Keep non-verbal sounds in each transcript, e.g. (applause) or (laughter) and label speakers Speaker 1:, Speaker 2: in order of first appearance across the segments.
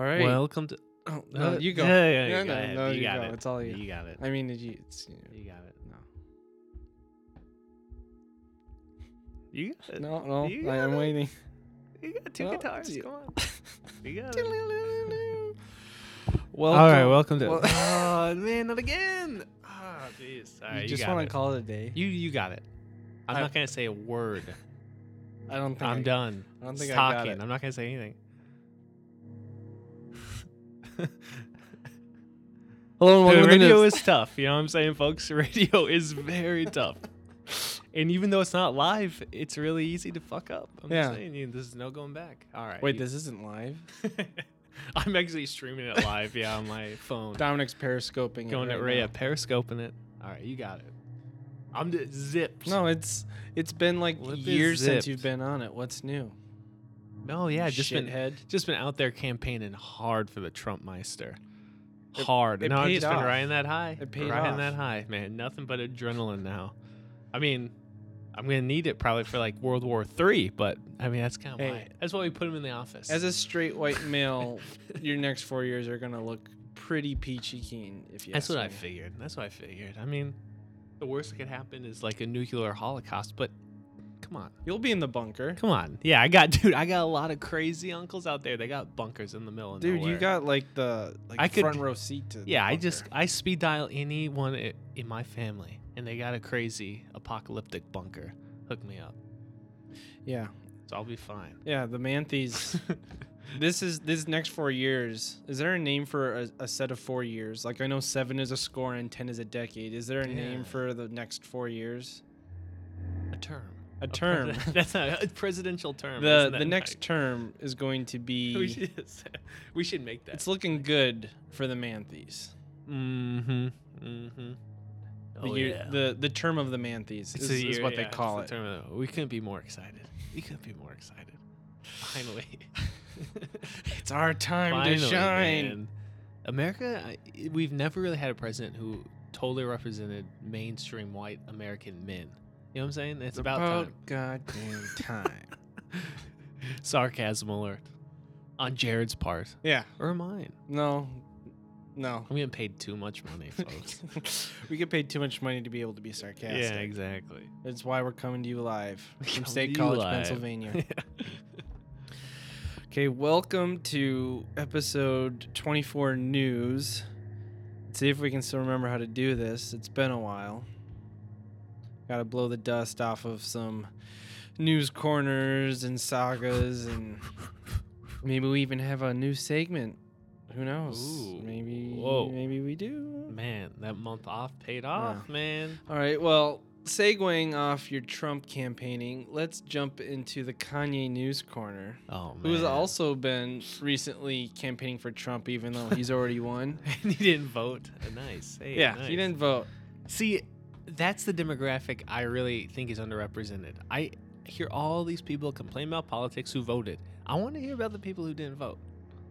Speaker 1: All right.
Speaker 2: Welcome to.
Speaker 1: oh, no, you go.
Speaker 2: Yeah, yeah,
Speaker 1: No,
Speaker 2: you
Speaker 1: no, no,
Speaker 2: you,
Speaker 1: you
Speaker 2: got
Speaker 1: go.
Speaker 2: it.
Speaker 1: It's all you.
Speaker 2: You got it.
Speaker 1: I mean, did you? It's, you know,
Speaker 2: You got it.
Speaker 1: no.
Speaker 2: You got it.
Speaker 1: No, no.
Speaker 2: You
Speaker 1: I am
Speaker 2: it.
Speaker 1: waiting.
Speaker 2: You got two
Speaker 1: No,
Speaker 2: guitars. Come on. (laughs) You got it.
Speaker 1: Welcome.
Speaker 2: All right, welcome to.
Speaker 1: Well-
Speaker 2: oh (laughs) man, not again. Ah, jeez. All right,
Speaker 1: you
Speaker 2: you
Speaker 1: just want to call it a day?
Speaker 2: You you got it. I'm
Speaker 1: I-
Speaker 2: not gonna say a word. (laughs)
Speaker 1: I don't think
Speaker 2: I'm
Speaker 1: I,
Speaker 2: done.
Speaker 1: I don't think
Speaker 2: Just
Speaker 1: I got
Speaker 2: talking.
Speaker 1: it.
Speaker 2: I'm not gonna say anything.
Speaker 1: Hello, and welcome
Speaker 2: Dude,
Speaker 1: to the
Speaker 2: radio is tough. You know what I'm saying, folks? (laughs) Radio is very tough. And even though it's not live, it's really easy to fuck up. I'm
Speaker 1: Yeah.
Speaker 2: just saying, you, there's no going back. All right.
Speaker 1: Wait,
Speaker 2: you-
Speaker 1: this isn't live. (laughs)
Speaker 2: I'm actually streaming it live, yeah, on my phone.
Speaker 1: Dominic's periscoping. it
Speaker 2: Going
Speaker 1: right
Speaker 2: at at periscoping it. All right, you got it. I'm the zips.
Speaker 1: No, it's it's been like
Speaker 2: Lip
Speaker 1: years since you've been on it. What's new?
Speaker 2: No, yeah, just been
Speaker 1: Shithead.
Speaker 2: just been out there campaigning hard for the Trump Meister.
Speaker 1: It-
Speaker 2: Hard.
Speaker 1: it
Speaker 2: no, I've
Speaker 1: paid
Speaker 2: just
Speaker 1: off.
Speaker 2: been riding that high.
Speaker 1: It paid
Speaker 2: riding
Speaker 1: off.
Speaker 2: that high, man. Nothing but adrenaline now. I mean, I'm gonna need it probably for like World War Three, but I mean that's kind of
Speaker 1: Hey.
Speaker 2: why. That's why we put him in the office.
Speaker 1: As a straight white male, (laughs) your next four years are gonna look pretty peachy keen. If you.
Speaker 2: that's
Speaker 1: ask
Speaker 2: what I
Speaker 1: me.
Speaker 2: figured. That's what I figured. I mean, the worst that could happen is like a nuclear holocaust, but come on.
Speaker 1: You'll be in the bunker,
Speaker 2: Come on. Yeah, I got (laughs) dude, I got a lot of crazy uncles out there. They got bunkers in the middle of
Speaker 1: dude.
Speaker 2: nowhere.
Speaker 1: You got like the like
Speaker 2: I could-
Speaker 1: front row seat to. the
Speaker 2: Yeah, I just. I speed dial anyone i- in my family and they got a crazy apocalyptic bunker. Hook me up.
Speaker 1: Yeah,
Speaker 2: So I'll be fine.
Speaker 1: yeah. The Manthes. (laughs) this is this next four years. Is there a name for a, a set of four years? Like I know seven is a score and ten is a decade. Is there a name for the next four years?
Speaker 2: a term.
Speaker 1: A
Speaker 2: pres-
Speaker 1: term. (laughs)
Speaker 2: that's a, a presidential term.
Speaker 1: the the next
Speaker 2: right?
Speaker 1: term is going to be. (laughs)
Speaker 2: we should, we should make that.
Speaker 1: It's looking good for the Manthes.
Speaker 2: Mm-hmm. Mm-hmm.
Speaker 1: The,
Speaker 2: Oh,
Speaker 1: year,
Speaker 2: yeah.
Speaker 1: the the term of the Manthes is,
Speaker 2: a
Speaker 1: is what
Speaker 2: yeah,
Speaker 1: they call
Speaker 2: the
Speaker 1: it.
Speaker 2: of the- we couldn't be more excited. We couldn't be more excited. Finally. (laughs)
Speaker 1: It's our time
Speaker 2: Finally,
Speaker 1: to shine.
Speaker 2: man. America, I, we've never really had a president who totally represented mainstream white American men. You know what I'm saying? It's about, time.
Speaker 1: goddamn (laughs) time.
Speaker 2: Sarcasm alert. On Jared's part.
Speaker 1: yeah.
Speaker 2: Or mine.
Speaker 1: No. No.
Speaker 2: I'm getting paid too much money, (laughs) folks.
Speaker 1: we get paid too much money to be able to be sarcastic.
Speaker 2: yeah, exactly.
Speaker 1: That's why we're coming to you live from State College,
Speaker 2: live.
Speaker 1: Pennsylvania. (laughs) Okay, welcome to episode 24 news. Let's see if we can still remember how to do this. It's been a while. Got to blow the dust off of some news corners and sagas, and maybe we even have a new segment. Who knows?
Speaker 2: Ooh.
Speaker 1: Maybe.
Speaker 2: Whoa.
Speaker 1: Maybe we do.
Speaker 2: Man, that month off paid off, man.
Speaker 1: All right. Well, segueing off your Trump campaigning, let's jump into the Kanye news corner.
Speaker 2: Oh, man.
Speaker 1: Who has also been recently campaigning for Trump, even though he's already won. (laughs)
Speaker 2: and he didn't vote. Nice. Hey,
Speaker 1: yeah,
Speaker 2: nice.
Speaker 1: he didn't vote.
Speaker 2: See, that's the demographic I really think is underrepresented. I hear all these people complain about politics who voted. I want to hear about the people who didn't vote.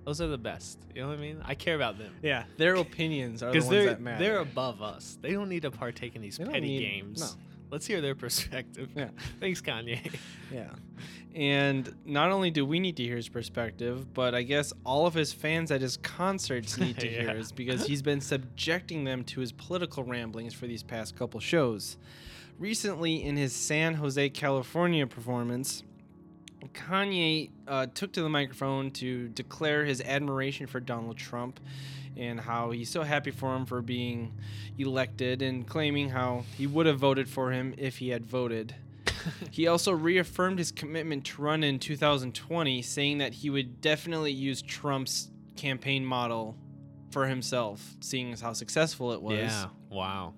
Speaker 2: Those are the best. You know what I mean? I care about them.
Speaker 1: Yeah, their opinions are the (laughs) ones
Speaker 2: they're
Speaker 1: that matter.
Speaker 2: they're above us. They don't need to partake in these
Speaker 1: They
Speaker 2: petty
Speaker 1: need-
Speaker 2: games.
Speaker 1: no.
Speaker 2: Let's hear their (laughs) perspective.
Speaker 1: Yeah.
Speaker 2: Thanks, Kanye. (laughs)
Speaker 1: Yeah. And not only do we need to hear his perspective, but I guess all of his fans at his concerts need to (laughs) hear
Speaker 2: Yeah.
Speaker 1: his because he's been subjecting them to his political ramblings for these past couple shows. Recently, in his San Jose, California performance, Kanye uh, took to the microphone to declare his admiration for Donald Trump and how he's so happy for him for being elected and claiming how he would have voted for him if he had voted. (laughs) He also reaffirmed his commitment to run in 2020, saying that he would definitely use Trump's campaign model for himself, seeing as how successful it was.
Speaker 2: Yeah. Wow.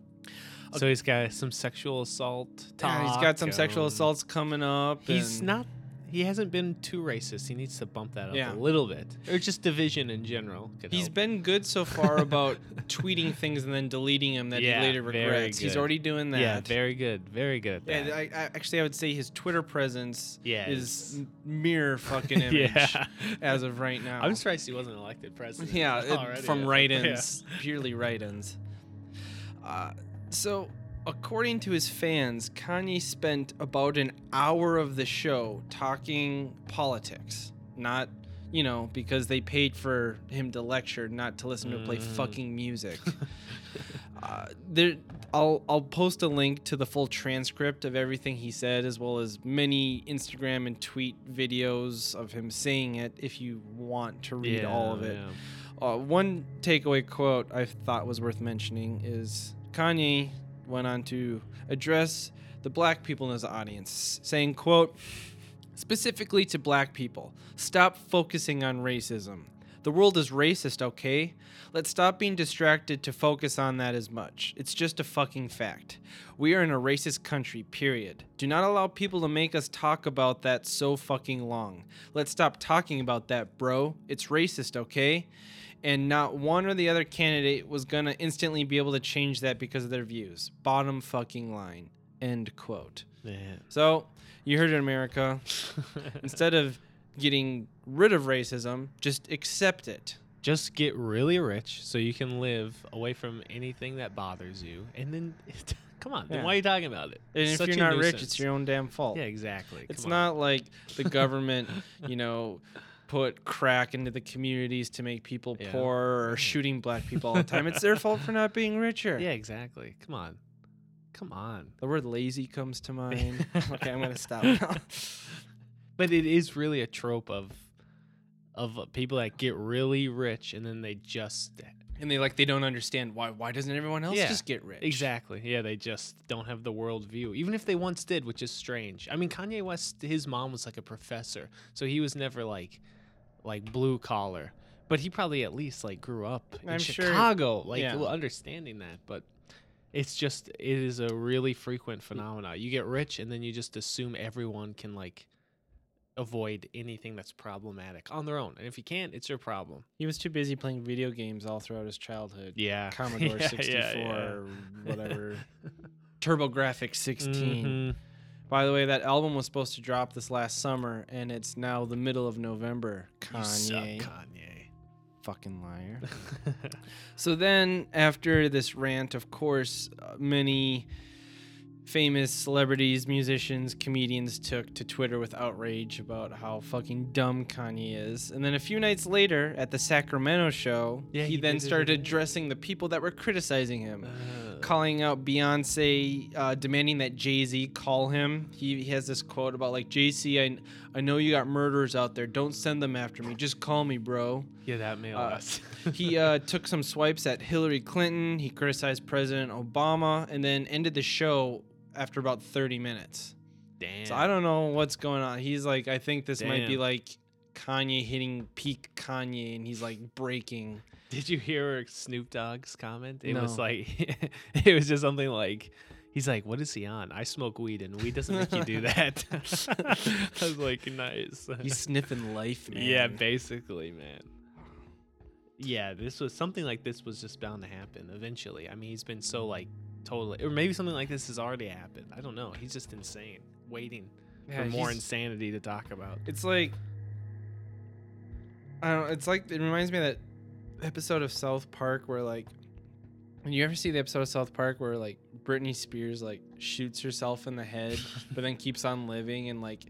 Speaker 2: So he's got some sexual assault.
Speaker 1: Yeah, he's got some sexual assaults coming up.
Speaker 2: He's not. He hasn't been too racist. He needs to bump that up
Speaker 1: Yeah.
Speaker 2: a little bit, or just division in general.
Speaker 1: He's
Speaker 2: help.
Speaker 1: been good so far (laughs) about tweeting things and then deleting them that
Speaker 2: Yeah,
Speaker 1: he later regrets. He's already doing that.
Speaker 2: Yeah, very good. Very good.
Speaker 1: Yeah, I, I, actually, I would say his Twitter presence
Speaker 2: Yes.
Speaker 1: is m- mere fucking (laughs) image as of right now.
Speaker 2: I'm surprised he wasn't elected president.
Speaker 1: Yeah, (laughs) it- from write-ins, purely write-ins. Uh, so, according to his fans, Kanye spent about an hour of the show talking politics, not you know, because they paid for him to lecture, not to listen to play
Speaker 2: Mm.
Speaker 1: fucking music. (laughs) uh, there, I'll I'll post a link to the full transcript of everything he said, as well as many Instagram and tweet videos of him saying it, if you want to read all of it.
Speaker 2: yeah.
Speaker 1: Uh, one takeaway quote I thought was worth mentioning is Kanye went on to address the black people in his audience, saying, quote, specifically to black people, stop focusing on racism. The world is racist, okay? Let's stop being distracted to focus on that as much. It's just a fucking fact. We are in a racist country, period. Do not allow people to make us talk about that so fucking long. Let's stop talking about that, bro. It's racist, okay? And not one or the other candidate was gonna instantly be able to change that because of their views. Bottom fucking line. End quote.
Speaker 2: Yeah.
Speaker 1: So, you heard it, America. (laughs) Instead of getting rid of racism, just accept it.
Speaker 2: Just get really rich so you can live away from anything that bothers you, and then (laughs) come on. Then why are you talking about it?
Speaker 1: And
Speaker 2: It's
Speaker 1: if you're not rich, it's your own damn fault.
Speaker 2: Yeah, exactly.
Speaker 1: It's
Speaker 2: Come on.
Speaker 1: not like the (laughs) government, you know, put crack into the communities to make people
Speaker 2: Yeah.
Speaker 1: poor or
Speaker 2: Yeah.
Speaker 1: shooting black people all the time. It's their fault for (laughs) not being richer.
Speaker 2: Yeah, exactly. Come on. Come on.
Speaker 1: The word lazy comes to (laughs) mind. okay, I'm going to stop now. (laughs)
Speaker 2: But it is really a trope of of uh, people that get really rich and then they just
Speaker 1: And they like they don't understand why why doesn't everyone else
Speaker 2: Yeah,
Speaker 1: just get rich?
Speaker 2: exactly yeah they just don't have the world view even if they once did which is strange i mean kanye west his mom was like a professor so he was never like like blue collar but he probably at least like grew up in
Speaker 1: I'm sure-
Speaker 2: chicago like
Speaker 1: yeah.
Speaker 2: understanding that but it's just it is a really frequent phenomenon. you get rich and then you just assume everyone can like avoid anything that's problematic on their own and if you can't it's your problem
Speaker 1: He was too busy playing video games all throughout his childhood.
Speaker 2: yeah (laughs)
Speaker 1: Commodore
Speaker 2: Yeah,
Speaker 1: 64
Speaker 2: yeah,
Speaker 1: whatever. (laughs) TurboGrafx 16.
Speaker 2: Mhm.
Speaker 1: By the way, that album was supposed to drop this last summer, and it's now the middle of November.
Speaker 2: You suck,
Speaker 1: Kanye,
Speaker 2: Kanye.
Speaker 1: fucking liar. (laughs) So then, after this rant, of course, uh, many famous celebrities, musicians, comedians took to Twitter with outrage about how fucking dumb Kanye is. And then a few nights later, at the Sacramento show,
Speaker 2: Yeah,
Speaker 1: he,
Speaker 2: he
Speaker 1: then
Speaker 2: it
Speaker 1: started addressing the people that were criticizing him.
Speaker 2: Uh,
Speaker 1: calling out Beyonce, uh, demanding that Jay Z call him. He, he has this quote about like Jay Z, I, I know you got murderers out there. Don't send them after me. Just call me, bro.
Speaker 2: yeah, that made
Speaker 1: Uh,
Speaker 2: us. (laughs)
Speaker 1: he uh, took some swipes at Hillary Clinton. He criticized President Obama, and then ended the show after about 30 minutes.
Speaker 2: Damn.
Speaker 1: So I don't know what's going on. He's like, I think this might be like Kanye hitting peak Kanye, and he's like breaking.
Speaker 2: Did you hear Snoop Dogg's comment? It was like, (laughs) it was just something like, he's like, "What is he on? I smoke weed, and weed doesn't make you do (laughs) that." (laughs) I was like, "Nice."
Speaker 1: He's sniffing life, man.
Speaker 2: yeah, basically, man. Yeah, this was something like this was just bound to happen eventually. I mean, he's been so like totally, or maybe something like this has already happened. I don't know. He's just insane, waiting
Speaker 1: Yeah,
Speaker 2: for more insanity to talk about.
Speaker 1: It's like I don't know, it's like it reminds me of that episode of South Park where like when you ever see the episode of South Park where like Britney Spears like shoots herself in the head (laughs) but then keeps on living and like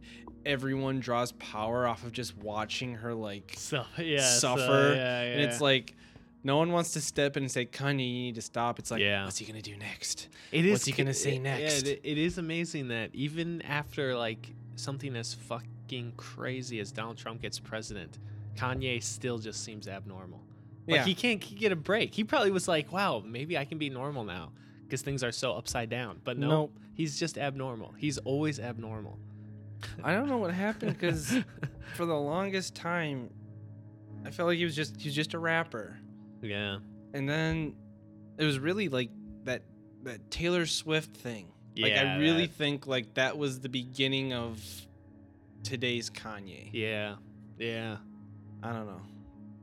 Speaker 1: everyone draws power off of just watching her like
Speaker 2: So yeah,
Speaker 1: Suffer,
Speaker 2: yeah,
Speaker 1: and it's like no one wants to step in and say Kanye you need to stop it's like
Speaker 2: Yeah.
Speaker 1: what's he gonna do next
Speaker 2: It is.
Speaker 1: What's he gonna say
Speaker 2: it-
Speaker 1: next?
Speaker 2: Yeah, it, it is amazing that even after like something as fucking crazy as Donald Trump gets president, Kanye still just seems abnormal. Like
Speaker 1: yeah
Speaker 2: he can't get a break. He probably was like, "Wow, maybe I can be normal now," because things are so upside down. But no,
Speaker 1: Nope.
Speaker 2: he's just abnormal. He's always abnormal.
Speaker 1: I don't know what happened because (laughs) for the longest time I felt like he was just he was just a rapper
Speaker 2: yeah,
Speaker 1: and then it was really like that that Taylor Swift thing. like I really
Speaker 2: that-
Speaker 1: think like that was the beginning of today's Kanye.
Speaker 2: yeah, yeah.
Speaker 1: I don't know.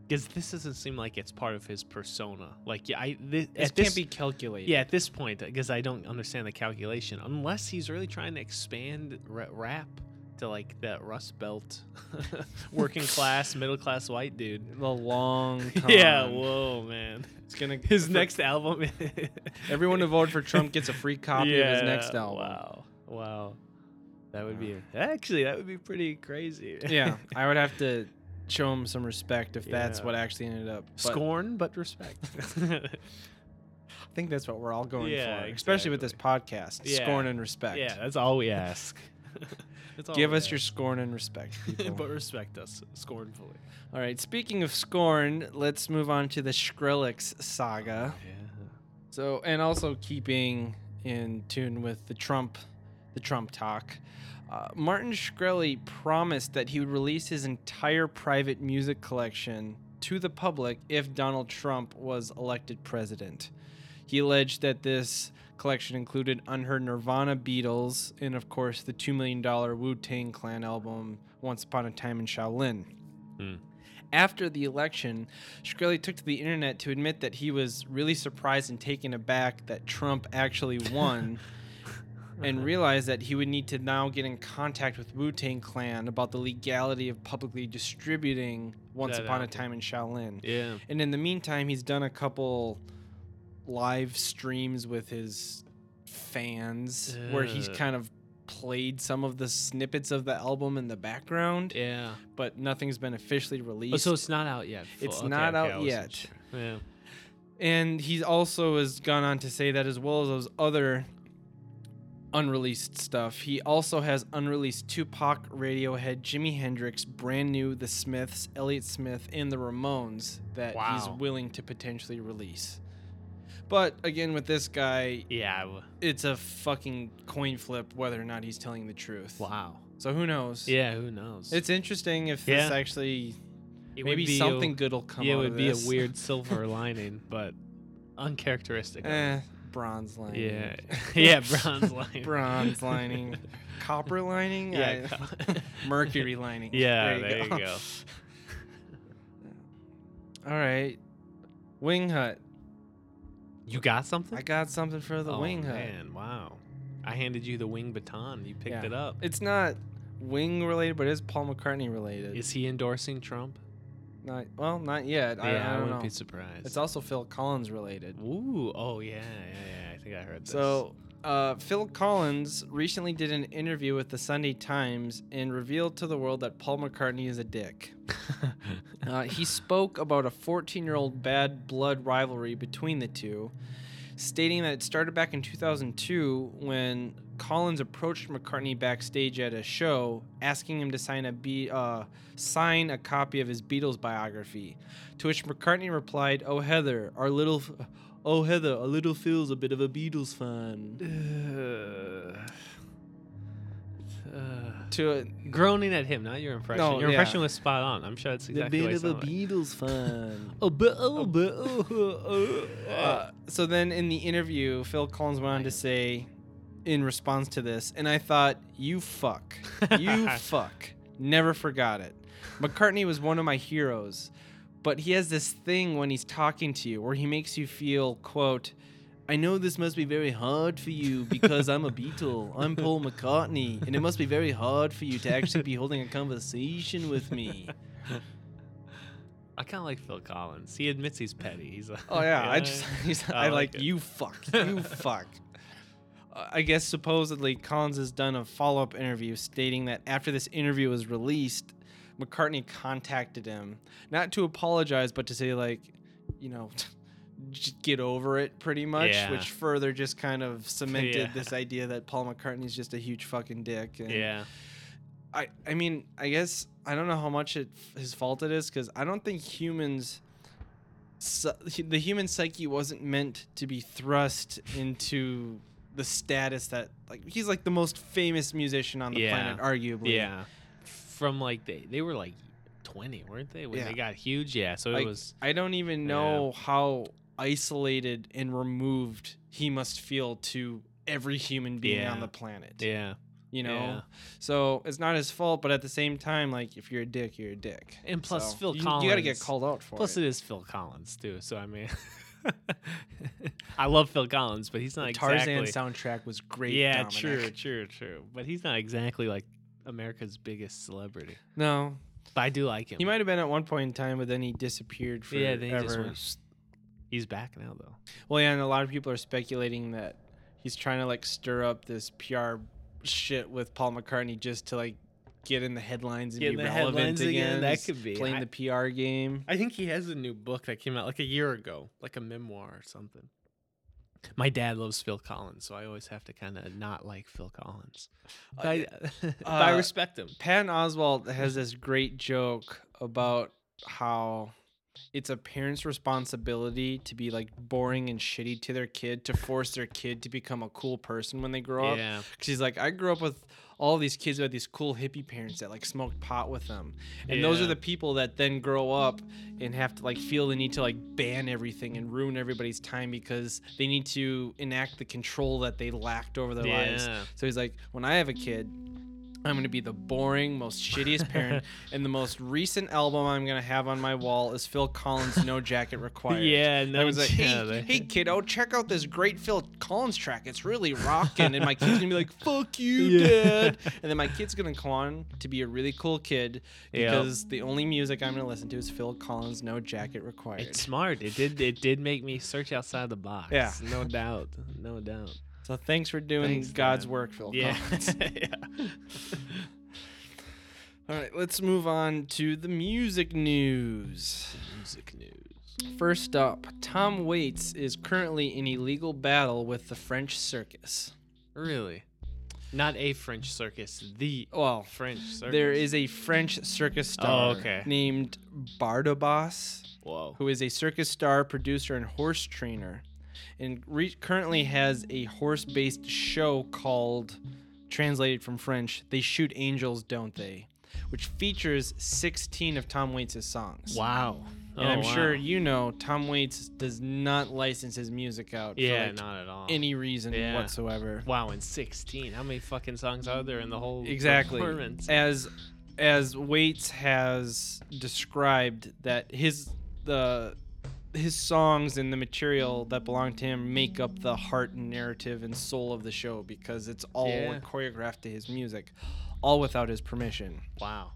Speaker 2: Because this doesn't seem like it's part of his persona. Like, yeah, I thi-
Speaker 1: This
Speaker 2: this
Speaker 1: can't be calculated.
Speaker 2: Yeah, at this point, because I don't understand the calculation, unless he's really trying to expand rap to like that Rust Belt, (laughs) working class, middle class white dude.
Speaker 1: The long (laughs) time.
Speaker 2: Yeah, whoa, man.
Speaker 1: It's gonna (laughs)
Speaker 2: His
Speaker 1: for-
Speaker 2: next album.
Speaker 1: Everyone who voted for Trump gets a free copy of his next album.
Speaker 2: Wow, wow, that would be actually that would be pretty crazy.
Speaker 1: yeah, I would have to show him some respect if that's what actually ended up. But
Speaker 2: Scorn, but respect.
Speaker 1: I think that's what we're all going
Speaker 2: Yeah,
Speaker 1: for, especially with this podcast.
Speaker 2: Yeah.
Speaker 1: Scorn and respect.
Speaker 2: yeah, that's all we ask.
Speaker 1: Give us your scorn and respect, (laughs) people.
Speaker 2: but respect us scornfully.
Speaker 1: all right. Speaking of scorn, let's move on to the Shkreli saga.
Speaker 2: Yeah.
Speaker 1: So, and also keeping in tune with the Trump, the Trump talk, uh, Martin Shkreli promised that he would release his entire private music collection to the public if Donald Trump was elected president. He alleged that this collection included unheard Nirvana, Beatles, and of course the $2 million Wu Tang Clan album, Once Upon a Time in Shaolin.
Speaker 2: Hmm.
Speaker 1: After the election, Shkreli took to the internet to admit that he was really surprised and taken aback that Trump actually (laughs) won and realized that he would need to now get in contact with Wu Tang Clan about the legality of publicly distributing Once
Speaker 2: That
Speaker 1: Upon a. Time in Shaolin.
Speaker 2: Yeah.
Speaker 1: And in the meantime, he's done a couple live streams with his fans where he's kind of played some of the snippets of the album in the background,
Speaker 2: Yeah.
Speaker 1: but nothing's been officially released.
Speaker 2: Oh, so it's not out yet. Full-
Speaker 1: It's
Speaker 2: okay,
Speaker 1: not
Speaker 2: okay,
Speaker 1: out yet.
Speaker 2: sure. Yeah.
Speaker 1: And he also has gone on to say that as well as those other unreleased stuff, he also has unreleased Tupac, Radiohead, Jimi Hendrix, Brand New, The Smiths, Elliott Smith, and the Ramones that he's willing to potentially release. But again, with this guy,
Speaker 2: Yeah.
Speaker 1: it's a fucking coin flip whether or not he's telling the truth.
Speaker 2: Wow.
Speaker 1: So who knows?
Speaker 2: Yeah. Who knows?
Speaker 1: It's interesting if this
Speaker 2: Yeah.
Speaker 1: actually
Speaker 2: It would
Speaker 1: maybe
Speaker 2: be a-
Speaker 1: something good will come
Speaker 2: yeah, it
Speaker 1: out
Speaker 2: would
Speaker 1: of
Speaker 2: be
Speaker 1: this.
Speaker 2: a weird (laughs) silver lining, but uncharacteristic. of
Speaker 1: Eh, bronze lining. (laughs)
Speaker 2: Yeah. yeah. (laughs) Bronze lining.
Speaker 1: bronze lining, copper lining,
Speaker 2: Yeah,
Speaker 1: I-
Speaker 2: co-
Speaker 1: mercury lining.
Speaker 2: Yeah. There you go.
Speaker 1: All right, wing hut.
Speaker 2: You got something?
Speaker 1: I got something for the
Speaker 2: oh,
Speaker 1: wing hut.
Speaker 2: man, wow. I handed you the wing baton. You picked
Speaker 1: Yeah.
Speaker 2: it up.
Speaker 1: It's not wing related, but it is Paul McCartney related.
Speaker 2: Is he endorsing Trump?
Speaker 1: not well, not yet. I,
Speaker 2: yeah,
Speaker 1: I don't
Speaker 2: wouldn't
Speaker 1: know.
Speaker 2: be surprised.
Speaker 1: It's also Phil Collins related.
Speaker 2: Ooh, oh yeah, yeah, yeah. I think I heard this.
Speaker 1: So, uh, Phil Collins recently did an interview with the Sunday Times and revealed to the world that Paul McCartney is a dick. (laughs) Uh, he spoke about a 14 year old bad blood rivalry between the two, stating that it started back in 2002 when Collins approached McCartney backstage at a show, asking him to sign a Be- uh, sign a copy of his Beatles biography. To which McCartney replied, "Oh Heather, our little, f- oh Heather, a little Phil's a bit of a Beatles fan."
Speaker 2: Uh, (sighs) uh,
Speaker 1: To a,
Speaker 2: groaning at him, not your impression.
Speaker 1: No,
Speaker 2: your
Speaker 1: yeah.
Speaker 2: impression was spot on. I'm sure it's exactly what it sounded like.
Speaker 1: Beatles fan. (laughs)
Speaker 2: A bit, a little bit. (laughs) Uh,
Speaker 1: so then in the interview, Phil Collins went on to say, in response to this, and I thought, you fuck. You (laughs) fuck. Never forgot it. McCartney was one of my heroes, but he has this thing when he's talking to you where he makes you feel, quote, I know this must be very hard for you because I'm a Beatle. I'm Paul McCartney, and it must be very hard for you to actually be holding a conversation with me. (laughs)
Speaker 2: I kind of like Phil Collins. He admits he's petty. He's like,
Speaker 1: Oh yeah, I just (laughs) he's,
Speaker 2: I
Speaker 1: I,
Speaker 2: like
Speaker 1: like, you fuck, you (laughs) fuck. Uh, I guess supposedly Collins has done a follow-up interview stating that after this interview was released, McCartney contacted him not to apologize, but to say like, you know, (laughs) just get over it, pretty much.
Speaker 2: Yeah.
Speaker 1: Which further just kind of cemented
Speaker 2: Yeah.
Speaker 1: this idea that Paul McCartney's just a huge fucking dick. And
Speaker 2: yeah.
Speaker 1: I I mean, I guess I don't know how much it his fault it is because I don't think humans. So, the human psyche wasn't meant to be thrust into the status that like he's like the most famous musician on the
Speaker 2: Yeah.
Speaker 1: planet, arguably.
Speaker 2: Yeah. From like they they were like 20, weren't they? When
Speaker 1: Yeah.
Speaker 2: they got huge. Yeah. So it
Speaker 1: Like,
Speaker 2: was.
Speaker 1: I don't even
Speaker 2: Yeah.
Speaker 1: know how isolated and removed he must feel to every human being on the planet.
Speaker 2: Yeah.
Speaker 1: You know,
Speaker 2: Yeah.
Speaker 1: so it's not his fault, but at the same time, like if you're a dick, you're a dick.
Speaker 2: And plus
Speaker 1: So,
Speaker 2: Phil
Speaker 1: you, you gotta get called out for
Speaker 2: Plus,
Speaker 1: it.
Speaker 2: it is Phil Collins too. So I mean, (laughs) I love Phil Collins, but he's not
Speaker 1: The Tarzan
Speaker 2: exactly.
Speaker 1: soundtrack was great.
Speaker 2: yeah,
Speaker 1: Dominic.
Speaker 2: true, true, true. But he's not exactly like America's biggest celebrity.
Speaker 1: No,
Speaker 2: But I do like him.
Speaker 1: he might have been at one point in time, but then he disappeared forever.
Speaker 2: yeah, then he just went. He's back now though.
Speaker 1: Well, yeah, and a lot of people are speculating that he's trying to like stir up this PR shit with Paul McCartney just to like get in the headlines and
Speaker 2: Get
Speaker 1: be
Speaker 2: in the
Speaker 1: relevant
Speaker 2: headlines
Speaker 1: again.
Speaker 2: again, that could be.
Speaker 1: playing
Speaker 2: I-
Speaker 1: the PR game.
Speaker 2: I think he has a new book that came out like a year ago, like a memoir or something. My dad loves Phil Collins, so I always have to kind of not like Phil Collins. But I, (laughs) but I
Speaker 1: uh,
Speaker 2: respect him.
Speaker 1: Patton Oswalt has this great joke about how it's a parent's responsibility to be like boring and shitty to their kid to force their kid to become a cool person when they grow up.
Speaker 2: Yeah.
Speaker 1: Cause he's like, I grew up with all these kids who had these cool hippie parents that like smoked pot with them, and those are the people that then grow up and have to like feel the need to like ban everything and ruin everybody's time because they need to enact the control that they lacked over their lives.
Speaker 2: Yeah.
Speaker 1: So he's like, when I have a kid, I'm gonna be the boring, most shittiest parent, (laughs) and the most recent album I'm gonna have on my wall is Phil Collins' "No Jacket Required." (laughs)
Speaker 2: Yeah, no
Speaker 1: I was like, hey, hey, kiddo, check out this great Phil Collins track. It's really rocking. And my kid's gonna be like, (laughs) fuck you,
Speaker 2: Yeah.
Speaker 1: dad. And then my kid's gonna come on to be a really cool kid
Speaker 2: Yep.
Speaker 1: because the only music I'm gonna listen to is Phil Collins' No Jacket Required.
Speaker 2: It's smart. It did. It did make me search outside the box.
Speaker 1: Yeah.
Speaker 2: no doubt. No doubt.
Speaker 1: So thanks for doing
Speaker 2: Thanks,
Speaker 1: God's
Speaker 2: Dad.
Speaker 1: work, Phil
Speaker 2: Yeah. (laughs) (laughs) Yeah.
Speaker 1: All right, let's move on to the music news.
Speaker 2: Music news.
Speaker 1: First up, Tom Waits is currently in a legal battle with the French circus.
Speaker 2: Really? Not a French circus. The
Speaker 1: Well,
Speaker 2: French circus.
Speaker 1: there is a French circus star
Speaker 2: Oh, okay.
Speaker 1: named Bardobas,
Speaker 2: Whoa.
Speaker 1: who is a circus star, producer, and horse trainer, and re- currently has a horse-based show called, translated from French, "They Shoot Angels, Don't They?" which features 16 of Tom Waits' songs.
Speaker 2: Wow.
Speaker 1: And
Speaker 2: Oh,
Speaker 1: I'm sure you know Tom Waits does not license his music out
Speaker 2: Yeah,
Speaker 1: for like
Speaker 2: not at all.
Speaker 1: any reason
Speaker 2: Yeah.
Speaker 1: whatsoever.
Speaker 2: wow, and 16. How many fucking songs are there in the whole
Speaker 1: Exactly.
Speaker 2: performance?
Speaker 1: As as Waits has described that his the his songs and the material that belong to him make up the heart and narrative and soul of the show because it's all
Speaker 2: Yeah.
Speaker 1: choreographed to his music, all without his permission.
Speaker 2: Wow.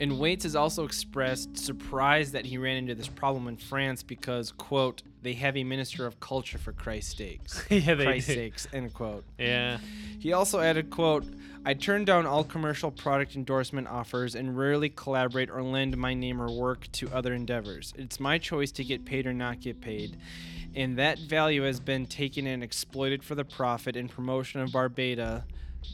Speaker 1: And Waits has also expressed surprise that he ran into this problem in France because, quote, they have a minister of culture for Christ's sakes. (laughs)
Speaker 2: yeah, they
Speaker 1: Christ's
Speaker 2: do.
Speaker 1: sakes, end quote.
Speaker 2: Yeah.
Speaker 1: He also added, quote, I turn down all commercial product endorsement offers and rarely collaborate or lend my name or work to other endeavors. It's my choice to get paid or not get paid. And that value has been taken and exploited for the profit and promotion of Barbada,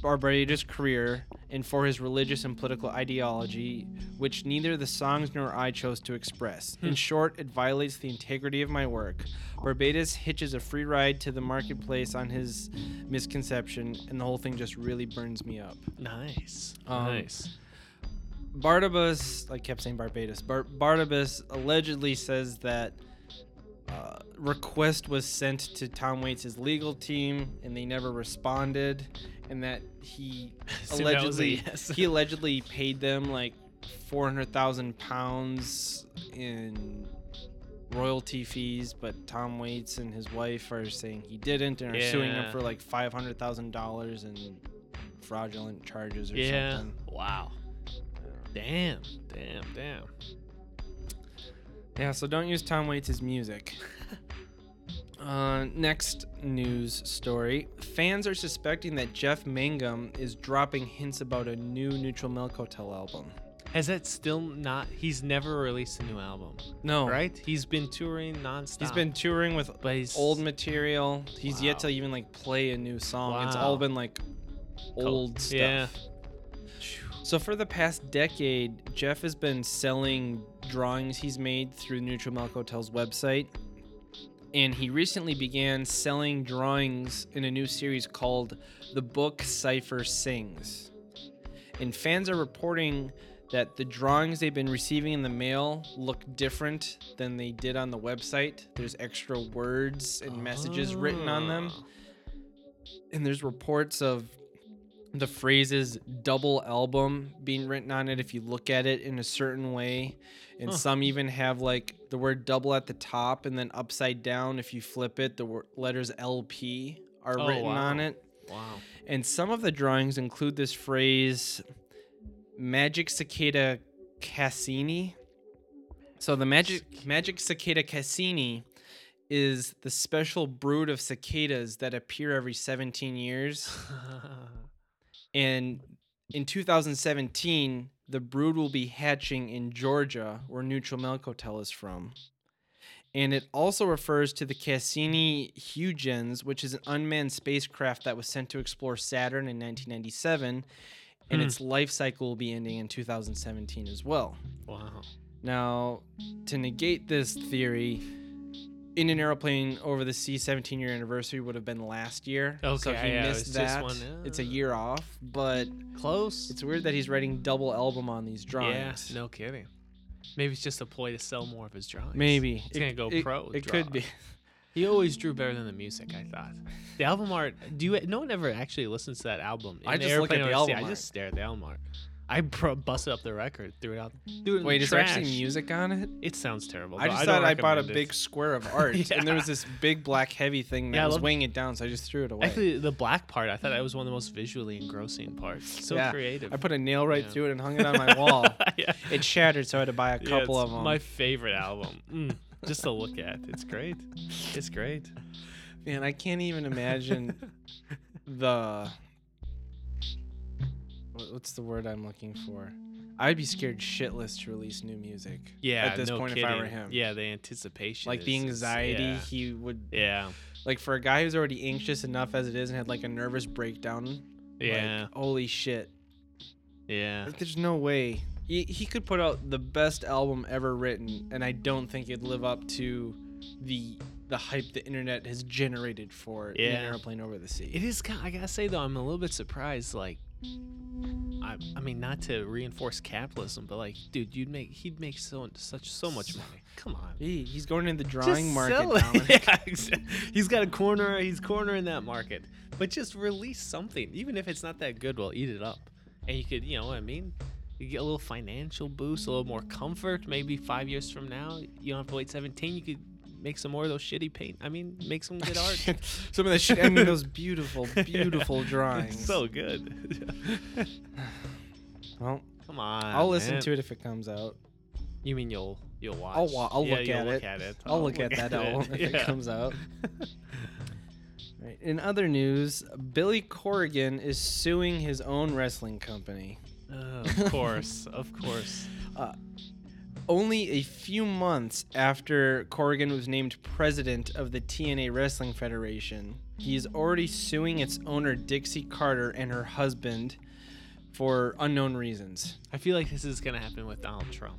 Speaker 1: Barbada's career and for his religious and political ideology, which neither the songs nor I chose to express. In short, it violates the integrity of my work. Barbados hitches a free ride to the marketplace on his misconception, and the whole thing just really burns me up.
Speaker 2: Nice.
Speaker 1: Um,
Speaker 2: nice.
Speaker 1: Barnabas, I kept saying Barbados. Bar- Barnabas allegedly says that uh, request was sent to Tom Waits' legal team, and they never responded, and that he (laughs)
Speaker 2: So that
Speaker 1: allegedly
Speaker 2: yes.
Speaker 1: he allegedly paid them like four hundred thousand pounds in royalty fees, but Tom Waits and his wife are saying he didn't, and are suing him for like five hundred thousand dollars in fraudulent charges or
Speaker 2: Yeah.
Speaker 1: something.
Speaker 2: Wow. Damn. Damn. Damn.
Speaker 1: Yeah, so don't use Tom Waits' music. (laughs) uh, next news story. Fans are suspecting that Jeff Mangum is dropping hints about a new Neutral Milk Hotel album.
Speaker 2: Has that still not? He's never released a new album,
Speaker 1: No.
Speaker 2: right? He's been touring nonstop.
Speaker 1: He's been touring with
Speaker 2: but he's
Speaker 1: old material. He's yet to even like play a new song.
Speaker 2: Wow.
Speaker 1: It's all been like old stuff.
Speaker 2: Yeah.
Speaker 1: So for the past decade, Jeff has been selling drawings he's made through Neutral Milk Hotel's website. And he recently began selling drawings in a new series called The Book Cipher Sings. And fans are reporting that the drawings they've been receiving in the mail look different than they did on the website. There's extra words and messages written on them
Speaker 2: Oh.
Speaker 1: and there's reports of the phrases double album being written on it if you look at it in a certain way. And
Speaker 2: Huh.
Speaker 1: some even have like the word double at the top and then upside down if you flip it the wor- letters lp are
Speaker 2: Oh,
Speaker 1: written on it.
Speaker 2: Wow.
Speaker 1: and some of the drawings include this phrase magicicada cassini. So the magic magicicada cassini is the special brood of cicadas that appear every 17 years (laughs) and in 2017, the brood will be hatching in Georgia, where Neutral Milk Hotel is from. And it also refers to the Cassini Huygens, which is an unmanned spacecraft that was sent to explore Saturn in 1997, and
Speaker 2: Hmm.
Speaker 1: its life cycle will be ending in 2017 as well.
Speaker 2: Wow.
Speaker 1: Now, to negate this theory, in an aeroplane over the sea 17 year anniversary would have been last year. so
Speaker 2: Okay,
Speaker 1: he
Speaker 2: yeah,
Speaker 1: missed that.
Speaker 2: one,
Speaker 1: It's a year off, but
Speaker 2: Close.
Speaker 1: it's weird that he's writing double album on these
Speaker 2: yeah,
Speaker 1: drawings.
Speaker 2: no kidding. Maybe it's just a ploy to sell more of his drawings.
Speaker 1: Maybe.
Speaker 2: He's gonna go
Speaker 1: it,
Speaker 2: pro.
Speaker 1: It could be.
Speaker 2: He always drew better than the music. I thought. The album art. Do you? No one ever actually listens to that album.
Speaker 1: I just look at the
Speaker 2: Over Sea, I just stare at the album art. I pro- busted up the record, threw it out. Threw it
Speaker 1: Wait, is there actually music on it?
Speaker 2: It sounds terrible.
Speaker 1: I just
Speaker 2: don't
Speaker 1: thought I bought a
Speaker 2: recommend it.
Speaker 1: big square of (laughs) art, and there was this big black heavy thing that
Speaker 2: Yeah, I
Speaker 1: was
Speaker 2: love-
Speaker 1: weighing it down, so I just threw it away.
Speaker 2: Actually, the black part, I thought that was one of the most visually engrossing parts. So
Speaker 1: Yeah,
Speaker 2: creative.
Speaker 1: I put a nail right
Speaker 2: Yeah.
Speaker 1: through it and hung it on my (laughs) wall.
Speaker 2: yeah.
Speaker 1: It shattered, so I had to buy a
Speaker 2: Yeah,
Speaker 1: couple
Speaker 2: it's
Speaker 1: of them.
Speaker 2: My favorite album. Mm, just to look at. It's great. It's great.
Speaker 1: Man, I can't even imagine (laughs) the what's the word I'm looking for? I'd be scared shitless to release new music.
Speaker 2: Yeah,
Speaker 1: at this
Speaker 2: no
Speaker 1: point,
Speaker 2: kidding.
Speaker 1: if I were him,
Speaker 2: Yeah, the anticipation.
Speaker 1: like the
Speaker 2: is- is-
Speaker 1: anxiety
Speaker 2: yeah.
Speaker 1: he would
Speaker 2: Yeah.
Speaker 1: like for a guy who's already anxious enough as it is and had like a nervous breakdown. like,
Speaker 2: Yeah.
Speaker 1: holy shit!
Speaker 2: yeah.
Speaker 1: Like, there's no way he he could put out the best album ever written, and I don't think it'd live up to the the hype the internet has generated for it in an airplane over the sea.
Speaker 2: It is. I gotta say though, I'm a little bit surprised. Like, I, I mean, not to reinforce capitalism, but like, dude, you'd make he'd make so such so much money. Come on.
Speaker 1: He, he's going in the drawing
Speaker 2: Just
Speaker 1: market.
Speaker 2: sell it.
Speaker 1: Dominic. (laughs)
Speaker 2: yeah, exa- he's got a corner. He's cornering that market. But just release something, even if it's not that good. We'll eat it up, and you could, you know, what I mean, you get a little financial boost, a little more comfort. Maybe five years from now, you don't have to wait 17. You could make some more of those shitty paint. I mean, make some good art. (laughs)
Speaker 1: Some of that shit. I mean, those beautiful, (laughs) beautiful
Speaker 2: It's
Speaker 1: drawings.
Speaker 2: so good. (sighs)
Speaker 1: well,
Speaker 2: Come on.
Speaker 1: I'll listen
Speaker 2: man.
Speaker 1: to it if it comes out.
Speaker 2: You mean you'll you'll watch?
Speaker 1: I'll wa- I'll
Speaker 2: Yeah,
Speaker 1: look at
Speaker 2: look
Speaker 1: it.
Speaker 2: at it.
Speaker 1: I'll look at that
Speaker 2: it.
Speaker 1: album if it (laughs) comes out. Right. In other news, Billy Corgan is suing his own wrestling company.
Speaker 2: Uh, of course, of course.
Speaker 1: Only a few months after Corgan was named president of the TNA Wrestling Federation, he is already suing its owner Dixie Carter and her husband for unknown reasons.
Speaker 2: I feel like this is gonna happen with Donald Trump.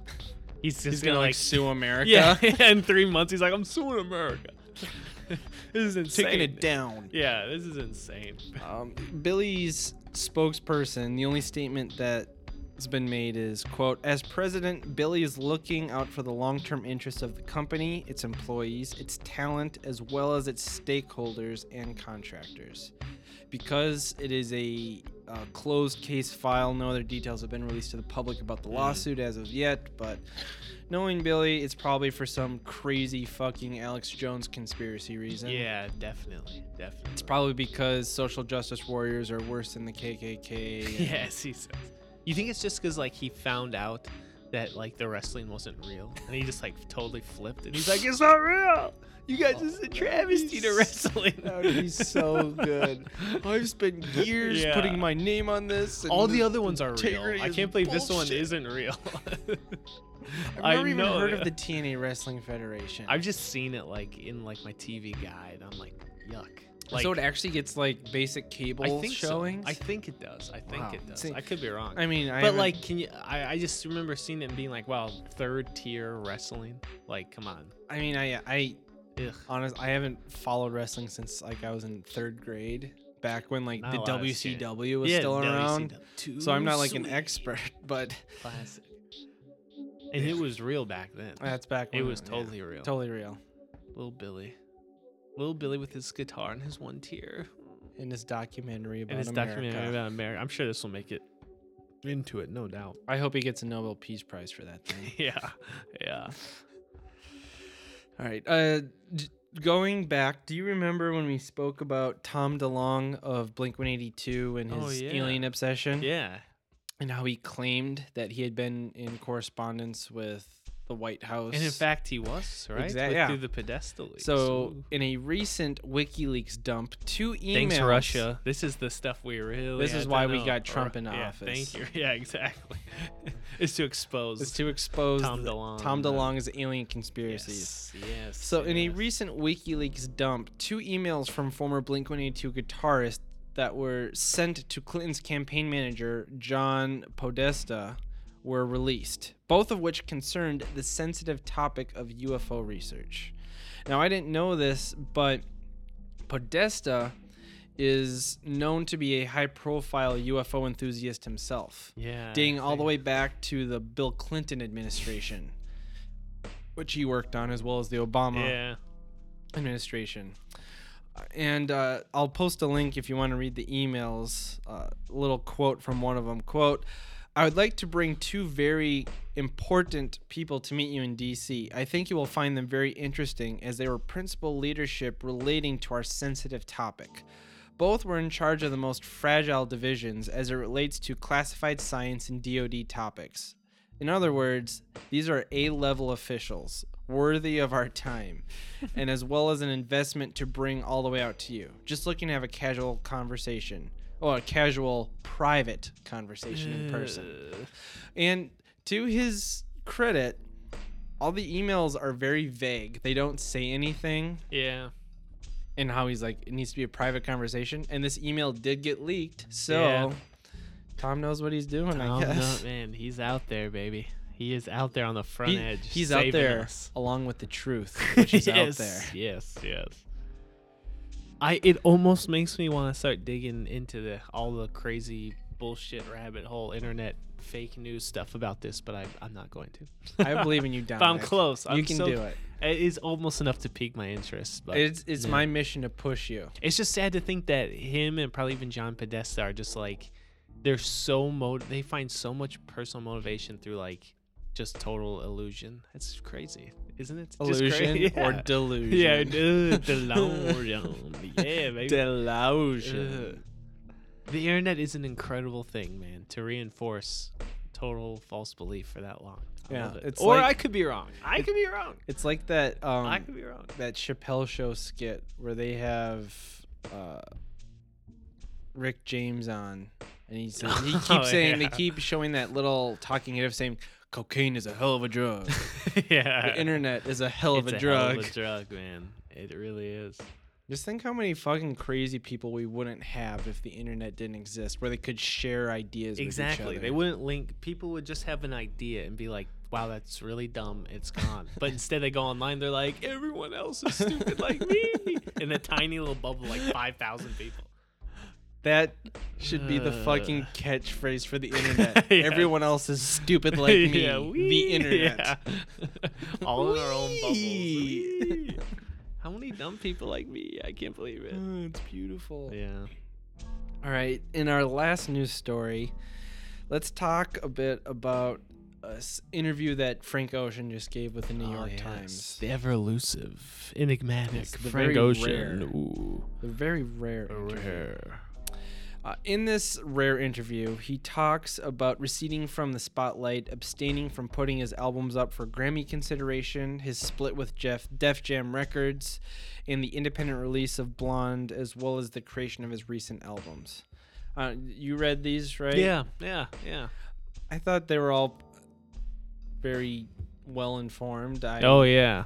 Speaker 2: He's just
Speaker 1: He's gonna like
Speaker 2: sue.
Speaker 1: sue America, (laughs)
Speaker 2: Yeah, in three months he's like, I'm suing America. (laughs) this is insane.
Speaker 1: taking it down.
Speaker 2: Yeah, this is insane.
Speaker 1: Um, Billy's spokesperson, the only statement that has been made is, quote, as president, Billy is looking out for the long-term interests of the company, its employees, its talent, as well as its stakeholders and contractors. Because it is a uh, closed case file, no other details have been released to the public about the
Speaker 2: Mm.
Speaker 1: lawsuit as of yet, but knowing Billy, it's probably for some crazy fucking Alex Jones conspiracy reason.
Speaker 2: Yeah, definitely, definitely.
Speaker 1: It's probably because social justice warriors are worse than the KKK. (laughs)
Speaker 2: yes, he says. You think it's just because like he found out that like the wrestling wasn't real, and he just like totally flipped, and he's like, "It's not real. You guys
Speaker 1: Oh,
Speaker 2: is a travesty to wrestling."
Speaker 1: That would be so good. I've spent (laughs) years
Speaker 2: Yeah.
Speaker 1: putting my name on this. and
Speaker 2: All the
Speaker 1: this
Speaker 2: other ones are real. I can't believe this one
Speaker 1: bullshit.
Speaker 2: isn't real. (laughs) (laughs)
Speaker 1: I've
Speaker 2: I
Speaker 1: never even
Speaker 2: know,
Speaker 1: heard
Speaker 2: yeah.
Speaker 1: of the TNA Wrestling Federation.
Speaker 2: I've just seen it like in like my TV guide. I'm like, yuck. Like,
Speaker 1: so it actually gets like basic cable
Speaker 2: I think
Speaker 1: showings.
Speaker 2: so. I think it does. I think
Speaker 1: Wow.
Speaker 2: it does.
Speaker 1: See,
Speaker 2: I could be wrong.
Speaker 1: I mean, I
Speaker 2: but like, can you? I, I just remember seeing it and being like, wow, third tier wrestling. Like, come on.
Speaker 1: I mean, I I
Speaker 2: Ugh.
Speaker 1: honest, I haven't followed wrestling since like I was in third grade, back when like
Speaker 2: Not
Speaker 1: the
Speaker 2: a lot has changed.
Speaker 1: WCW was
Speaker 2: Yeah,
Speaker 1: still around.
Speaker 2: WCW.
Speaker 1: So I'm not like an expert, but
Speaker 2: Classic. And it was real back then.
Speaker 1: that's back.
Speaker 2: When it
Speaker 1: when
Speaker 2: was
Speaker 1: yeah,
Speaker 2: totally real.
Speaker 1: totally real.
Speaker 2: Little Billy. Little Billy with his guitar and his one tear.
Speaker 1: In his documentary about
Speaker 2: And his
Speaker 1: America.
Speaker 2: documentary about America. I'm sure this will make it into it, no doubt.
Speaker 1: I hope he gets a Nobel Peace Prize for that thing. (laughs)
Speaker 2: yeah. Yeah.
Speaker 1: All right. Uh, d- going back, do you remember when we spoke about Tom DeLonge of Blink 182 and
Speaker 2: Oh,
Speaker 1: his
Speaker 2: yeah.
Speaker 1: alien obsession?
Speaker 2: Yeah.
Speaker 1: And how he claimed that he had been in correspondence with the White House.
Speaker 2: And in fact, he was right
Speaker 1: Exact-
Speaker 2: With-
Speaker 1: yeah.
Speaker 2: through the pedestal.
Speaker 1: so
Speaker 2: Ooh.
Speaker 1: in a recent WikiLeaks dump, two emails.
Speaker 2: thanks Russia. This is the stuff we really.
Speaker 1: This is why we got Trump in
Speaker 2: yeah,
Speaker 1: office.
Speaker 2: Thank you. (laughs) Yeah, exactly. (laughs) it's to expose.
Speaker 1: is to expose
Speaker 2: Tom
Speaker 1: the-
Speaker 2: DeLonge
Speaker 1: Tom
Speaker 2: the-
Speaker 1: DeLonge's alien conspiracies.
Speaker 2: Yes. yes
Speaker 1: So, in a recent WikiLeaks dump, two emails from former Blink 182 guitarist that were sent to Clinton's campaign manager, John Podesta, were released, both of which concerned the sensitive topic of UFO research. Now, I didn't know this, but Podesta is known to be a high profile UFO enthusiast himself
Speaker 2: yeah,
Speaker 1: dating all the way back to the Bill Clinton administration, which he worked on, as well as the Obama
Speaker 2: Yeah.
Speaker 1: administration. And uh, I'll post a link if you want to read the emails. Uh, a little quote from one of them. Quote, I would like to bring two very important people to meet you in DC. I think you will find them very interesting as they were principal leadership relating to our sensitive topic. Both were in charge of the most fragile divisions as it relates to classified science and DoD topics. In other words, these are A level officials, worthy of our time, (laughs) and as well as an investment to bring all the way out to you. Just looking to have a casual conversation, or a casual private conversation in person. And to his credit, all the emails are very vague. They don't say anything
Speaker 2: Yeah.
Speaker 1: and how he's like it needs to be a private conversation and this email did get leaked so
Speaker 2: Yeah.
Speaker 1: tom knows what he's doing
Speaker 2: Tom,
Speaker 1: i guess
Speaker 2: no, (laughs) man, he's out there, baby. He is out there on the front
Speaker 1: He-
Speaker 2: edge.
Speaker 1: he's out there
Speaker 2: us.
Speaker 1: along with the truth (laughs) which is out there
Speaker 2: Yes, yes. I it almost makes me want to start digging into the all the crazy bullshit rabbit hole internet fake news stuff about this, but I I'm not going to.
Speaker 1: i believe in you (laughs) Dominic.
Speaker 2: But I'm close.
Speaker 1: you
Speaker 2: I'm
Speaker 1: can
Speaker 2: so-
Speaker 1: do it
Speaker 2: It is almost enough to pique my interest, but
Speaker 1: it's it's
Speaker 2: yeah.
Speaker 1: my mission to push you
Speaker 2: It's just sad to think that him and probably even John Podesta are just like they're so mo they find so much personal motivation through like just total illusion. It's crazy, isn't it?
Speaker 1: Illusion
Speaker 2: crazy. (laughs)
Speaker 1: or delusion
Speaker 2: Yeah, dude, (laughs) delusion. yeah, baby.
Speaker 1: delusion.
Speaker 2: The internet is an incredible thing, man, to reinforce total false belief for that long. I
Speaker 1: Yeah,
Speaker 2: it.
Speaker 1: it's
Speaker 2: or
Speaker 1: like-
Speaker 2: I could be wrong. I could be wrong.
Speaker 1: it's like that um
Speaker 2: I could be wrong.
Speaker 1: that Chappelle show skit where they have uh, Rick James on, and he's (laughs) he keeps
Speaker 2: Oh,
Speaker 1: saying they keep showing that little talking head of saying cocaine is a hell of a drug. (laughs)
Speaker 2: yeah.
Speaker 1: the internet is a hell of
Speaker 2: it's
Speaker 1: a
Speaker 2: a
Speaker 1: drug.
Speaker 2: Hell of a drug, man. It really is.
Speaker 1: Just think how many fucking crazy people we wouldn't have if the internet didn't exist, where they could share ideas. with each
Speaker 2: Exactly.
Speaker 1: other.
Speaker 2: They wouldn't link. People would just have an idea and be like, "Wow, that's really dumb. It's gone." (laughs) but instead, they go online. They're like, "Everyone else is stupid like (laughs) me," in a tiny little bubble, like five thousand people.
Speaker 1: That should be the fucking
Speaker 2: Uh.
Speaker 1: catchphrase for the (laughs) internet.
Speaker 2: Yeah.
Speaker 1: Everyone else is stupid like (laughs) me.
Speaker 2: Yeah,
Speaker 1: the internet.
Speaker 2: Yeah. (laughs) All in our own bubbles. How many dumb people like me? I can't believe it.
Speaker 1: Oh, it's beautiful.
Speaker 2: Yeah.
Speaker 1: All right, in our last news story, let's talk a bit about a s- interview that Frank Ocean just gave with the New
Speaker 2: Oh,
Speaker 1: York
Speaker 2: yes.
Speaker 1: Times.
Speaker 2: The ever elusive, enigmatic
Speaker 1: the
Speaker 2: Frank Ocean.
Speaker 1: rare.
Speaker 2: Ooh.
Speaker 1: A very rare.
Speaker 2: Rare.
Speaker 1: Uh, in this rare interview, he talks about receding from the spotlight, abstaining from putting his albums up for Grammy consideration, his split with Jeff Def Jam Records, and the independent release of Blonde, as well as the creation of his recent albums. Uh, you read these, right?
Speaker 2: Yeah, yeah, yeah.
Speaker 1: I thought they were all very well informed. I,
Speaker 2: Oh yeah.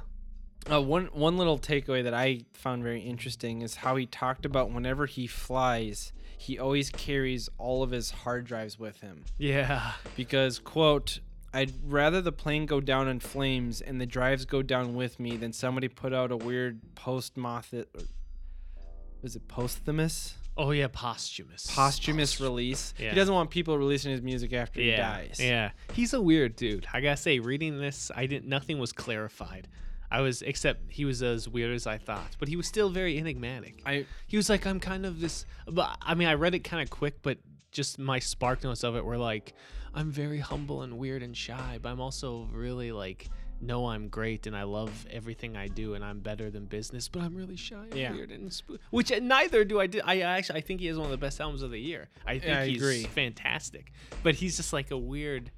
Speaker 1: uh, one one little takeaway that I found very interesting is how he talked about whenever he flies, he always carries all of his hard drives with him
Speaker 2: Yeah.
Speaker 1: because quote. I'd rather the plane go down in flames and the drives go down with me than somebody put out a weird post moth. Was uh, it posthumous?
Speaker 2: Oh yeah, posthumous.
Speaker 1: Posthumous release.
Speaker 2: Yeah.
Speaker 1: He doesn't want people releasing his music after he dies.
Speaker 2: Yeah. He's a weird dude. I gotta say, reading this, I didn't. Nothing was clarified. I was except he was as weird as I thought, but he was still very enigmatic.
Speaker 1: I
Speaker 2: he was like, I'm kind of this. But I mean, I read it kind of quick, but just my spark notes of it were like, I'm very humble and weird and shy, but I'm also really like, know I'm great and I love everything I do and I'm better than business, but I'm really shy and
Speaker 1: Yeah.
Speaker 2: weird and sp- which neither do I. Do. I actually I think he has one of the best albums of the year. I think
Speaker 1: Yeah, I
Speaker 2: he's
Speaker 1: agree.
Speaker 2: fantastic, but he's just like a weird.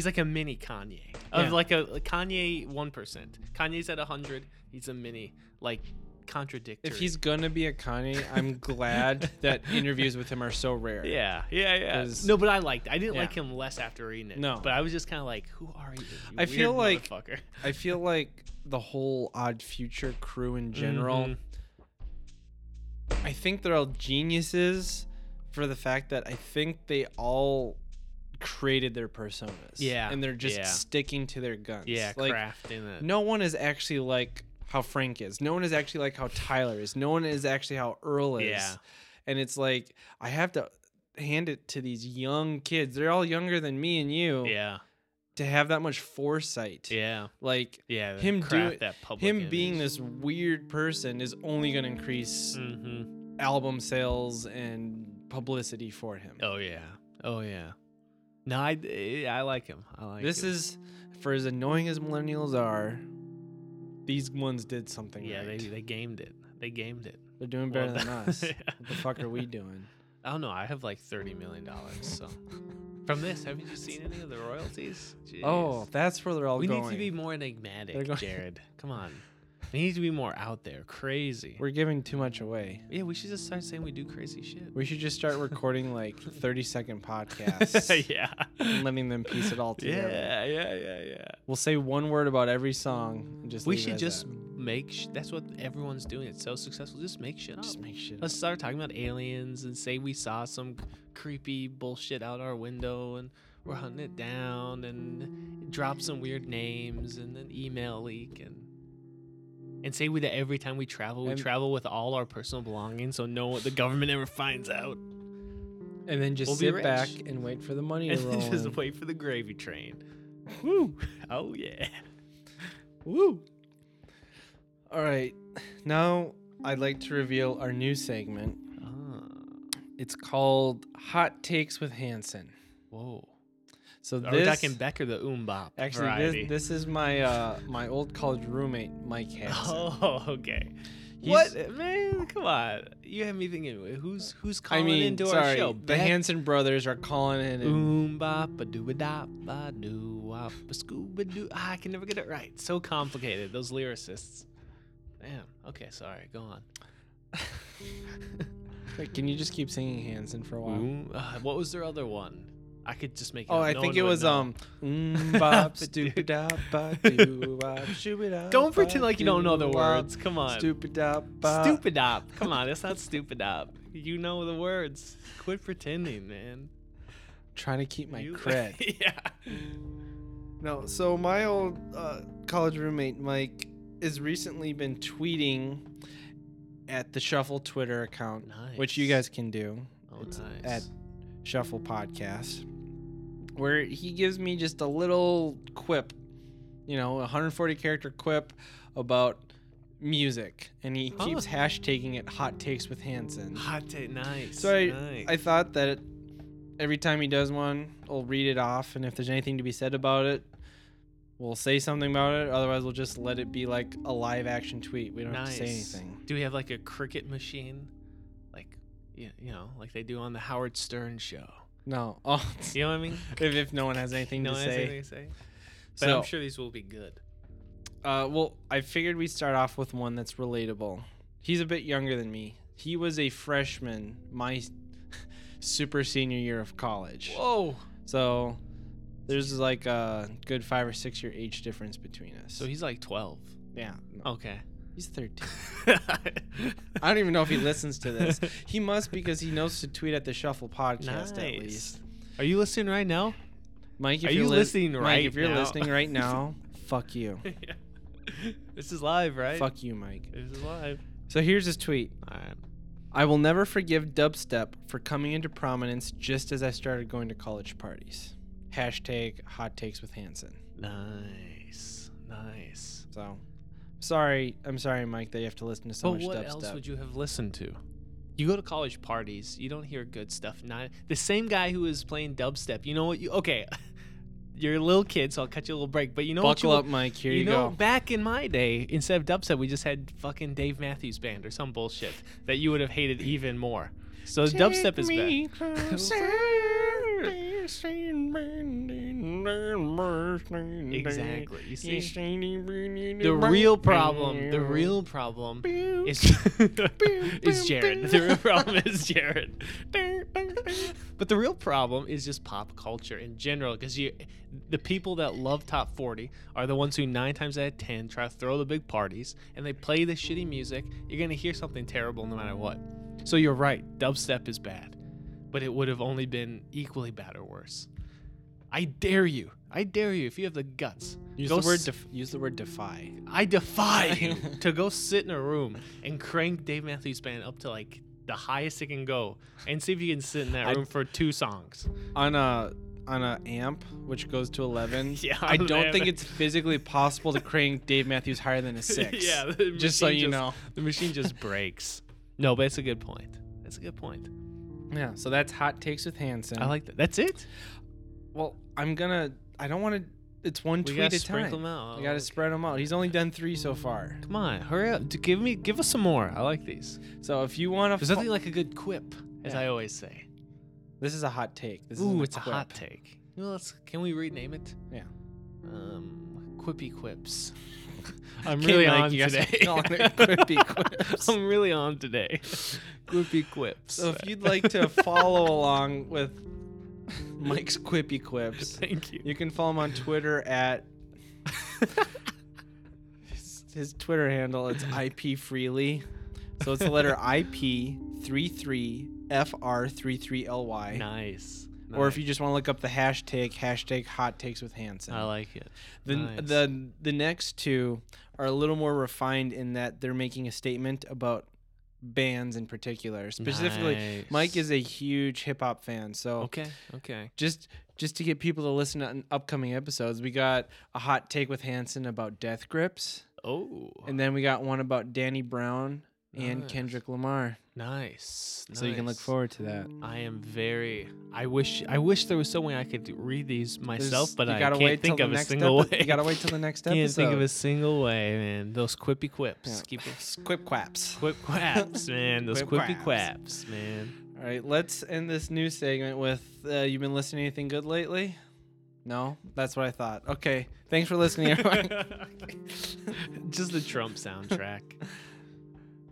Speaker 2: He's like a mini Kanye. of
Speaker 1: Yeah.
Speaker 2: like a like Kanye one percent. Kanye's at hundred. He's a mini like contradictory.
Speaker 1: If he's gonna be a Kanye, I'm (laughs) glad that interviews with him are so rare.
Speaker 2: yeah, yeah, yeah. No, but I liked. I didn't
Speaker 1: Yeah.
Speaker 2: like him less after reading it.
Speaker 1: No.
Speaker 2: but I was just kind of like, who are you? you
Speaker 1: I feel like-. I feel (laughs) like the whole Odd Future crew in general.
Speaker 2: Mhm.
Speaker 1: I think they're all geniuses for the fact that I think they all created their personas.
Speaker 2: Yeah,
Speaker 1: And they're just
Speaker 2: yeah.
Speaker 1: sticking to their guns.
Speaker 2: yeah,
Speaker 1: Like
Speaker 2: crafting it.
Speaker 1: no one is actually like how Frank is. No one is actually like how Tyler is. No one is actually how Earl is.
Speaker 2: Yeah.
Speaker 1: And it's like I have to hand it to these young kids. They're all younger than me and you
Speaker 2: Yeah,
Speaker 1: to have that much foresight.
Speaker 2: yeah,
Speaker 1: Like
Speaker 2: yeah.
Speaker 1: Him do
Speaker 2: craft
Speaker 1: it-
Speaker 2: that public
Speaker 1: him being this weird person is only going to increase
Speaker 2: Mhm.
Speaker 1: album sales and publicity for him.
Speaker 2: Oh yeah. Oh yeah. No, I, eh, I like him. I like
Speaker 1: this
Speaker 2: him.
Speaker 1: is for as annoying as millennials are. These ones did something
Speaker 2: yeah.
Speaker 1: right.
Speaker 2: They they gamed it. They gamed it.
Speaker 1: They're doing better
Speaker 2: Well,
Speaker 1: than us.
Speaker 2: yeah. (laughs)
Speaker 1: What the fuck are we doing? (laughs)
Speaker 2: I don't know. I have like thirty million dollars. So from this, haven't you seen any of the royalties? Jeez.
Speaker 1: Oh, that's where they're all
Speaker 2: we
Speaker 1: going.
Speaker 2: need to be more enigmatic, Jared. Come on. We needs to be more out there, crazy.
Speaker 1: We're giving too much away.
Speaker 2: yeah, we should just start saying we do crazy shit.
Speaker 1: We should just start recording like (laughs) 30 second (laughs) podcasts
Speaker 2: yeah.
Speaker 1: and letting them piece it all together.
Speaker 2: Yeah, yeah, yeah, yeah.
Speaker 1: We'll say one word about every song and just
Speaker 2: We should just
Speaker 1: that.
Speaker 2: make. Sh- that's what everyone's doing. It's so successful. Just make shit up.
Speaker 1: just make shit.
Speaker 2: Let's
Speaker 1: up.
Speaker 2: start talking about aliens and say we saw some creepy bullshit out our window and we're hunting it down and drop some weird names and an email leak and and say we that every time we travel we
Speaker 1: And-
Speaker 2: travel with all our personal belongings so no the government never finds out
Speaker 1: And then just
Speaker 2: We'll be
Speaker 1: sit
Speaker 2: rich.
Speaker 1: back and wait for the money to (laughs)
Speaker 2: and
Speaker 1: roll.
Speaker 2: then just
Speaker 1: in.
Speaker 2: wait for the gravy train. (laughs) Woo! Oh yeah.
Speaker 1: Woo! All right, now I'd like to reveal our new segment.
Speaker 2: Ah,
Speaker 1: It's called Hot Takes with Hanson.
Speaker 2: whoa.
Speaker 1: So
Speaker 2: Are
Speaker 1: this
Speaker 2: we talking Beck or the Oombop
Speaker 1: actually
Speaker 2: variety?
Speaker 1: this, this is my uh my old college roommate Mike (laughs) Hanson.
Speaker 2: Oh, okay.
Speaker 1: He's-
Speaker 2: what man? Come on, you have me thinking. Who's who's
Speaker 1: I
Speaker 2: calling
Speaker 1: mean,
Speaker 2: into
Speaker 1: sorry,
Speaker 2: our show?
Speaker 1: the Hanson brothers are calling in. And,
Speaker 2: Oom bop a doo ba da ba doo wop a scuba doo. I can never get it right. So complicated. Those lyricists. Damn. Okay, sorry. Go on. (laughs)
Speaker 1: Wait, can you just keep singing Hanson for a while?
Speaker 2: Oom, uh, what was their other one? I could just make. It
Speaker 1: Oh,
Speaker 2: up.
Speaker 1: I
Speaker 2: No
Speaker 1: think
Speaker 2: one
Speaker 1: it
Speaker 2: would
Speaker 1: was
Speaker 2: know.
Speaker 1: um. mm, bop, stupid dop, bop, doo, bop, shooby dop,
Speaker 2: Don't pretend
Speaker 1: bop,
Speaker 2: like you don't know
Speaker 1: doo,
Speaker 2: the words. Come on.
Speaker 1: Stupid dop, bop.
Speaker 2: Stupid op. Come on, it's not stupid op. You know the words. Quit pretending, man.
Speaker 1: Trying to keep my
Speaker 2: You-
Speaker 1: cred.
Speaker 2: yeah.
Speaker 1: No, so my old uh, college roommate Mike has recently been tweeting at the Shuffle Twitter account, which you
Speaker 2: Nice.
Speaker 1: guys can do.
Speaker 2: Oh,
Speaker 1: It's
Speaker 2: nice.
Speaker 1: at Shuffle Podcast, where he gives me just a little quip, you know, a 140 character quip about music, and he
Speaker 2: Huh.
Speaker 1: keeps oh. hashtagging it "Hot Takes with Hanson."
Speaker 2: Hot take. Nice.
Speaker 1: So I,
Speaker 2: nice.
Speaker 1: I thought that every time he does one, I'll read it off, and if there's anything to be said about it, we'll say something about it. Otherwise, we'll just let it be like a live action tweet. We don't have to say anything.
Speaker 2: Do we have like a cricket machine, like, you know, like they do on the Howard Stern show?
Speaker 1: No, oh, (laughs)
Speaker 2: You know what I mean?
Speaker 1: if, if no one has anything
Speaker 2: no
Speaker 1: to
Speaker 2: one has
Speaker 1: say.
Speaker 2: anything to say. But
Speaker 1: So,
Speaker 2: I'm sure these will be good.
Speaker 1: uh, well, I figured we'd start off with one that's relatable. He's a bit younger than me. He was a freshman my (laughs) super senior year of college.
Speaker 2: Whoa.
Speaker 1: So there's like a good five or six year age difference between us.
Speaker 2: So he's like 12.
Speaker 1: yeah, no,
Speaker 2: Okay.
Speaker 1: He's 13. (laughs) I don't even know if he listens to this. He must because he knows to tweet at the Shuffle podcast at
Speaker 2: Nice.
Speaker 1: least.
Speaker 2: Are you listening right now?
Speaker 1: Mike, if
Speaker 2: Are
Speaker 1: you're
Speaker 2: you
Speaker 1: lis-
Speaker 2: listening
Speaker 1: Mike,
Speaker 2: right
Speaker 1: if you're
Speaker 2: now?
Speaker 1: listening right now, (laughs) fuck you. (laughs)
Speaker 2: This is live, right?
Speaker 1: Fuck you, Mike.
Speaker 2: This is live.
Speaker 1: So here's his tweet.
Speaker 2: All right.
Speaker 1: I will never forgive dubstep for coming into prominence just as I started going to college parties. Hashtag hot takes with Hanson.
Speaker 2: Nice. Nice.
Speaker 1: So sorry, I'm sorry, Mike, that you have to listen to so
Speaker 2: but
Speaker 1: much
Speaker 2: what
Speaker 1: dubstep.
Speaker 2: else would you have listened to? You go to college parties, you don't hear good stuff. Not the same guy who is playing dubstep. You know what? You okay? (laughs) You're a little kid, so I'll cut you a little break. But you know what?
Speaker 1: Buckle up, Mike. Here you,
Speaker 2: you know,
Speaker 1: go.
Speaker 2: back in my day, instead of dubstep, we just had fucking Dave Matthews Band or some bullshit that you would have hated even more. So dubstep is better. (laughs) Exactly. You see,
Speaker 1: the
Speaker 2: real problem, the real problem is (laughs) is Jared. The real problem is (laughs) Jared. But the real problem is just pop culture in general, because you, the people that love top forty are the ones who nine times out of ten try to throw the big parties and they play the shitty music. You're gonna hear something terrible no matter what. So you're right, dubstep is bad, but it would have only been equally bad or worse. I dare you. I dare you if you have the guts.
Speaker 1: Use the word def- use the word defy.
Speaker 2: I defy (laughs) you to go sit in a room and crank Dave Matthews Band up to like the highest it can go and see if you can sit in that room for two songs.
Speaker 1: on a on a amp which goes to 11 (laughs)
Speaker 2: Yeah,
Speaker 1: i don't
Speaker 2: an
Speaker 1: think it's physically possible to crank dave matthews higher than a (laughs) six
Speaker 2: yeah,
Speaker 1: just so you know
Speaker 2: the machine just breaks. No, but it's a good point. That's a good point.
Speaker 1: yeah so that's hot takes with hanson
Speaker 2: I like that. That's it.
Speaker 1: Well i'm gonna i don't want to it's one
Speaker 2: We
Speaker 1: tweet
Speaker 2: gotta
Speaker 1: at a
Speaker 2: sprinkle
Speaker 1: time
Speaker 2: them out.
Speaker 1: you gotta spread them out he's only done three so far
Speaker 2: Come on, hurry up! D- Give me, give us some more. I like these.
Speaker 1: so if you want to
Speaker 2: There's nothing like a good quip, as
Speaker 1: Yeah.
Speaker 2: I always say.
Speaker 1: this is a hot take this
Speaker 2: Ooh,
Speaker 1: is
Speaker 2: it's a hot take. You know, let's. Can we rename it?
Speaker 1: Yeah.
Speaker 2: Um, quippy quips. (laughs) I'm
Speaker 1: Okay,
Speaker 2: really
Speaker 1: Mike,
Speaker 2: on
Speaker 1: you guys are
Speaker 2: today.
Speaker 1: calling it quippy (laughs) quips.
Speaker 2: I'm really on today. quippy quips.
Speaker 1: so if you'd like to follow (laughs) along with (laughs) mike's quippy quips
Speaker 2: Thank you.
Speaker 1: You can follow him on Twitter at (laughs) his, his Twitter handle. It's IP Freely, so it's the letter (laughs) IP three three FR three three LY.
Speaker 2: nice.
Speaker 1: Or if you just want to look up the hashtag hashtag Hot Takes with Hanson.
Speaker 2: I like it.
Speaker 1: the
Speaker 2: nice.
Speaker 1: the the next two are a little more refined in that they're making a statement about bands in particular. Specifically, Mike is a huge hip hop fan, so
Speaker 2: Okay. Okay.
Speaker 1: just just to get people to listen to upcoming episodes, we got a hot take with Hanson about Death Grips,
Speaker 2: Oh.
Speaker 1: and then we got one about Danny Brown and
Speaker 2: Nice.
Speaker 1: Kendrick Lamar.
Speaker 2: Nice.
Speaker 1: So you can look forward to that.
Speaker 2: I am very. I wish. I wish there was some way I could read these myself,
Speaker 1: There's-
Speaker 2: but I can't think of a single
Speaker 1: epi-
Speaker 2: way.
Speaker 1: You gotta wait till the (laughs) next episode.
Speaker 2: Can't think of a single way, man. Those quippy quips.
Speaker 1: Yeah.
Speaker 2: Keep it. (laughs)
Speaker 1: Quip quaps.
Speaker 2: Quip quaps, man. Those
Speaker 1: Quip
Speaker 2: quippy
Speaker 1: quaps.
Speaker 2: quaps, man.
Speaker 1: All right, let's end this new segment with uh, "You been listening to anything good lately?" No, that's what I thought. Okay, thanks for listening, (laughs) everyone.
Speaker 2: Just the Trump soundtrack.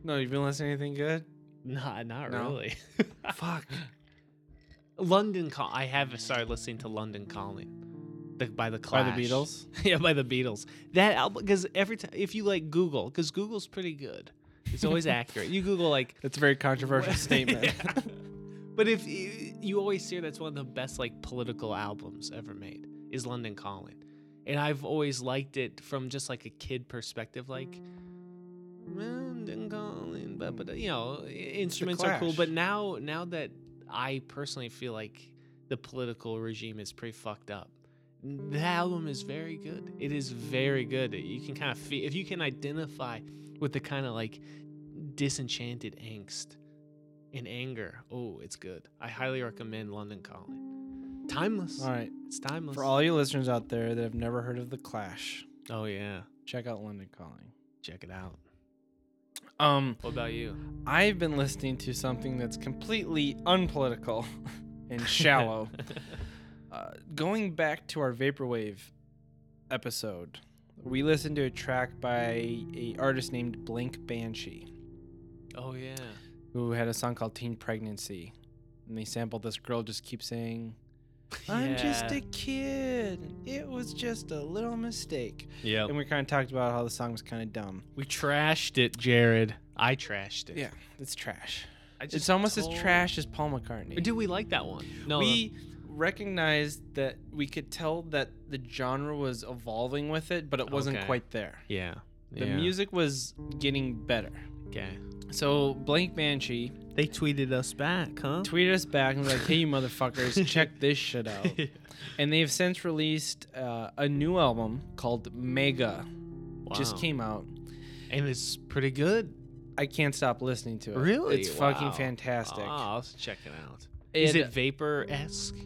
Speaker 1: no, you've been listening to anything good?
Speaker 2: Nah, not
Speaker 1: No.
Speaker 2: really. (laughs)
Speaker 1: Fuck.
Speaker 2: London Call. I have started listening to London Calling, the, by the Clash.
Speaker 1: By the Beatles. (laughs)
Speaker 2: yeah, by the Beatles. That album, because every time, if you like Google, because Google's pretty good, it's always (laughs) accurate. You Google like
Speaker 1: That's a very controversial statement.
Speaker 2: Yeah. But if you, you always hear that's one of the best like political albums ever made is London Calling, and I've always liked it from just like a kid perspective, like London Calling, but but you know instruments are cool. But now now that I personally feel like the political regime is pretty fucked up. The album is very good. It is very good. You can kind of feel if you can identify with the kind of like disenchanted angst and anger. Oh, it's good. I highly recommend London Calling. Timeless.
Speaker 1: all right.
Speaker 2: It's timeless.
Speaker 1: For all you listeners out there that have never heard of the Clash,
Speaker 2: oh yeah,
Speaker 1: check out London Calling.
Speaker 2: check it out.
Speaker 1: Um,
Speaker 2: What about you?
Speaker 1: I've been listening to something that's completely unpolitical (laughs) and shallow. (laughs) uh, going back to our vaporwave episode, we listened to a track by a artist named Blank Banshee,
Speaker 2: oh yeah.
Speaker 1: who had a song called "Teen Pregnancy," and they sampled this girl just keep saying. I'm just a kid. It was just a little mistake.
Speaker 2: Yeah.
Speaker 1: And we kind of talked about how the song was kind of dumb.
Speaker 2: We trashed it, Jared. I trashed it.
Speaker 1: Yeah, it's trash.
Speaker 2: I just
Speaker 1: It's almost
Speaker 2: told-
Speaker 1: as trash as Paul McCartney.
Speaker 2: Do we like that one? No.
Speaker 1: we recognized that we could tell that the genre was evolving with it, but it wasn't
Speaker 2: Okay.
Speaker 1: quite there.
Speaker 2: yeah.
Speaker 1: The
Speaker 2: yeah.
Speaker 1: music was getting better.
Speaker 2: Okay.
Speaker 1: So Blank Banshee
Speaker 2: They tweeted us back, huh?
Speaker 1: tweeted us back and was like, "Hey, you motherfuckers, (laughs) check this shit out." (laughs) And they've since released uh, a new album called Mega. Just
Speaker 2: Wow.
Speaker 1: came out.
Speaker 2: and it's pretty good.
Speaker 1: I can't stop listening to it.
Speaker 2: Really?
Speaker 1: It's fucking
Speaker 2: Wow.
Speaker 1: fantastic.
Speaker 2: Oh, I'll check it out. Is
Speaker 1: It-
Speaker 2: it vapor esque?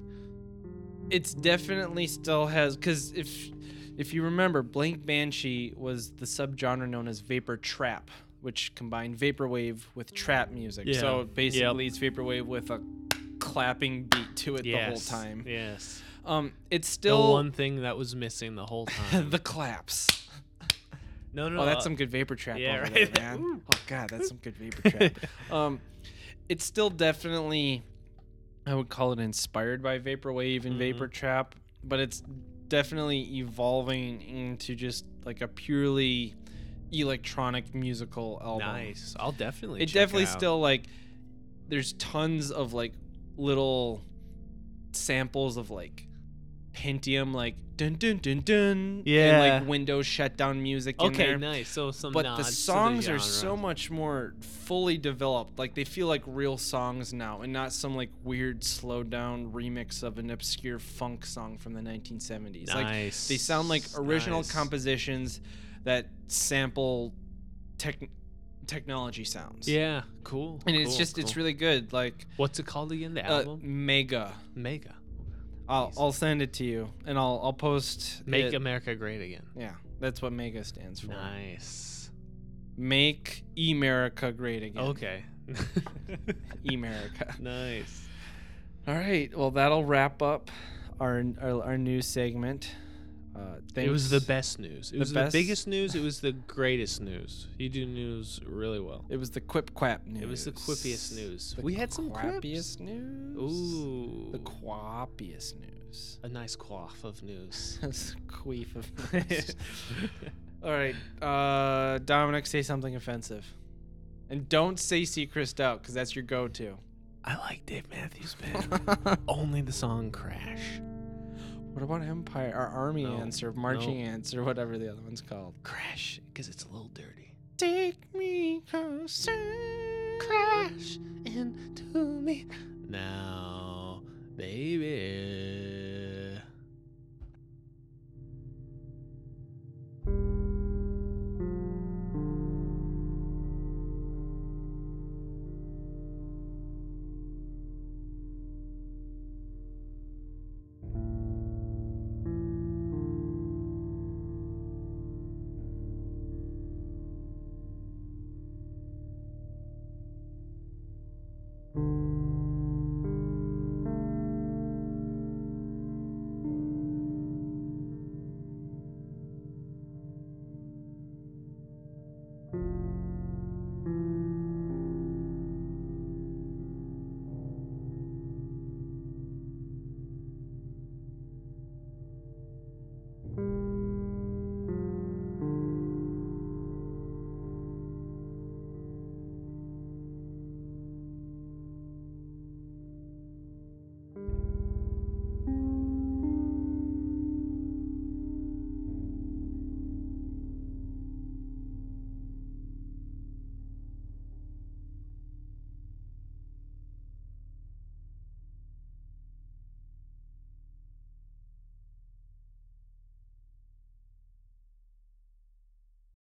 Speaker 1: it's definitely still has because if if you remember Blank banshee was the subgenre known as vapor trap which combined vaporwave with trap music
Speaker 2: Yeah.
Speaker 1: so basically it's vaporwave with a clapping beat to it the whole time
Speaker 2: Yes.
Speaker 1: Um, it's still the
Speaker 2: one thing that was missing the whole (laughs) time.
Speaker 1: the claps. (laughs)
Speaker 2: no, no,
Speaker 1: Oh, that's
Speaker 2: uh,
Speaker 1: some good vapor trap
Speaker 2: yeah,
Speaker 1: over
Speaker 2: right.
Speaker 1: there, man. (laughs) Oh god, that's some good vapor trap. Um, it's still definitely, I would call it inspired by vaporwave and
Speaker 2: Mhm.
Speaker 1: vapor trap, but it's definitely evolving into just like a purely electronic musical album.
Speaker 2: nice. I'll definitely.
Speaker 1: It definitely
Speaker 2: out.
Speaker 1: still like, there's tons of like little samples of like Pentium like dun dun dun dun
Speaker 2: Yeah.
Speaker 1: and like Windows shutdown music in
Speaker 2: Okay,
Speaker 1: there
Speaker 2: nice. So some.
Speaker 1: but the songs are so much more fully developed like they feel like real songs now and not some like weird slowed down remix of an obscure funk song from the 1970s like
Speaker 2: Nice.
Speaker 1: they sound like original
Speaker 2: nice.
Speaker 1: compositions that sample tech technology sounds
Speaker 2: Yeah, cool.
Speaker 1: and it's
Speaker 2: cool,
Speaker 1: just it's really good like
Speaker 2: What's it called again? The
Speaker 1: uh,
Speaker 2: album?
Speaker 1: mega
Speaker 2: Mega.
Speaker 1: I'll. I'll send it to you and I'll I'll post
Speaker 2: Make
Speaker 1: it.
Speaker 2: America Great Again.
Speaker 1: yeah that's what mega stands for
Speaker 2: Nice.
Speaker 1: make America great again
Speaker 2: Okay. (laughs)
Speaker 1: America (laughs)
Speaker 2: nice.
Speaker 1: All right. Well, that'll wrap up our our, our news segment. Uh.
Speaker 2: It was the best news. It
Speaker 1: The
Speaker 2: was
Speaker 1: best-
Speaker 2: the biggest news. It was the greatest news. You do news really well.
Speaker 1: It was the quip quap news.
Speaker 2: It was the quippiest news.
Speaker 1: The
Speaker 2: we had some quips.
Speaker 1: quappiest news.
Speaker 2: Ooh.
Speaker 1: The quappiest news.
Speaker 2: a nice quaff of news. (laughs)
Speaker 1: That's queef of (laughs) news. (laughs) All right, uh, Dominic, say something offensive, and don't say "See Chris out" because that's your go-to.
Speaker 2: I like Dave Matthews Band. Only the song Crash.
Speaker 1: What about Empire, our Army
Speaker 2: No,
Speaker 1: ants, or Marching
Speaker 2: no.
Speaker 1: Ants, or whatever the other one's called?
Speaker 2: Crash, because it's a little dirty.
Speaker 1: Take me closer.
Speaker 2: Crash into me now, baby.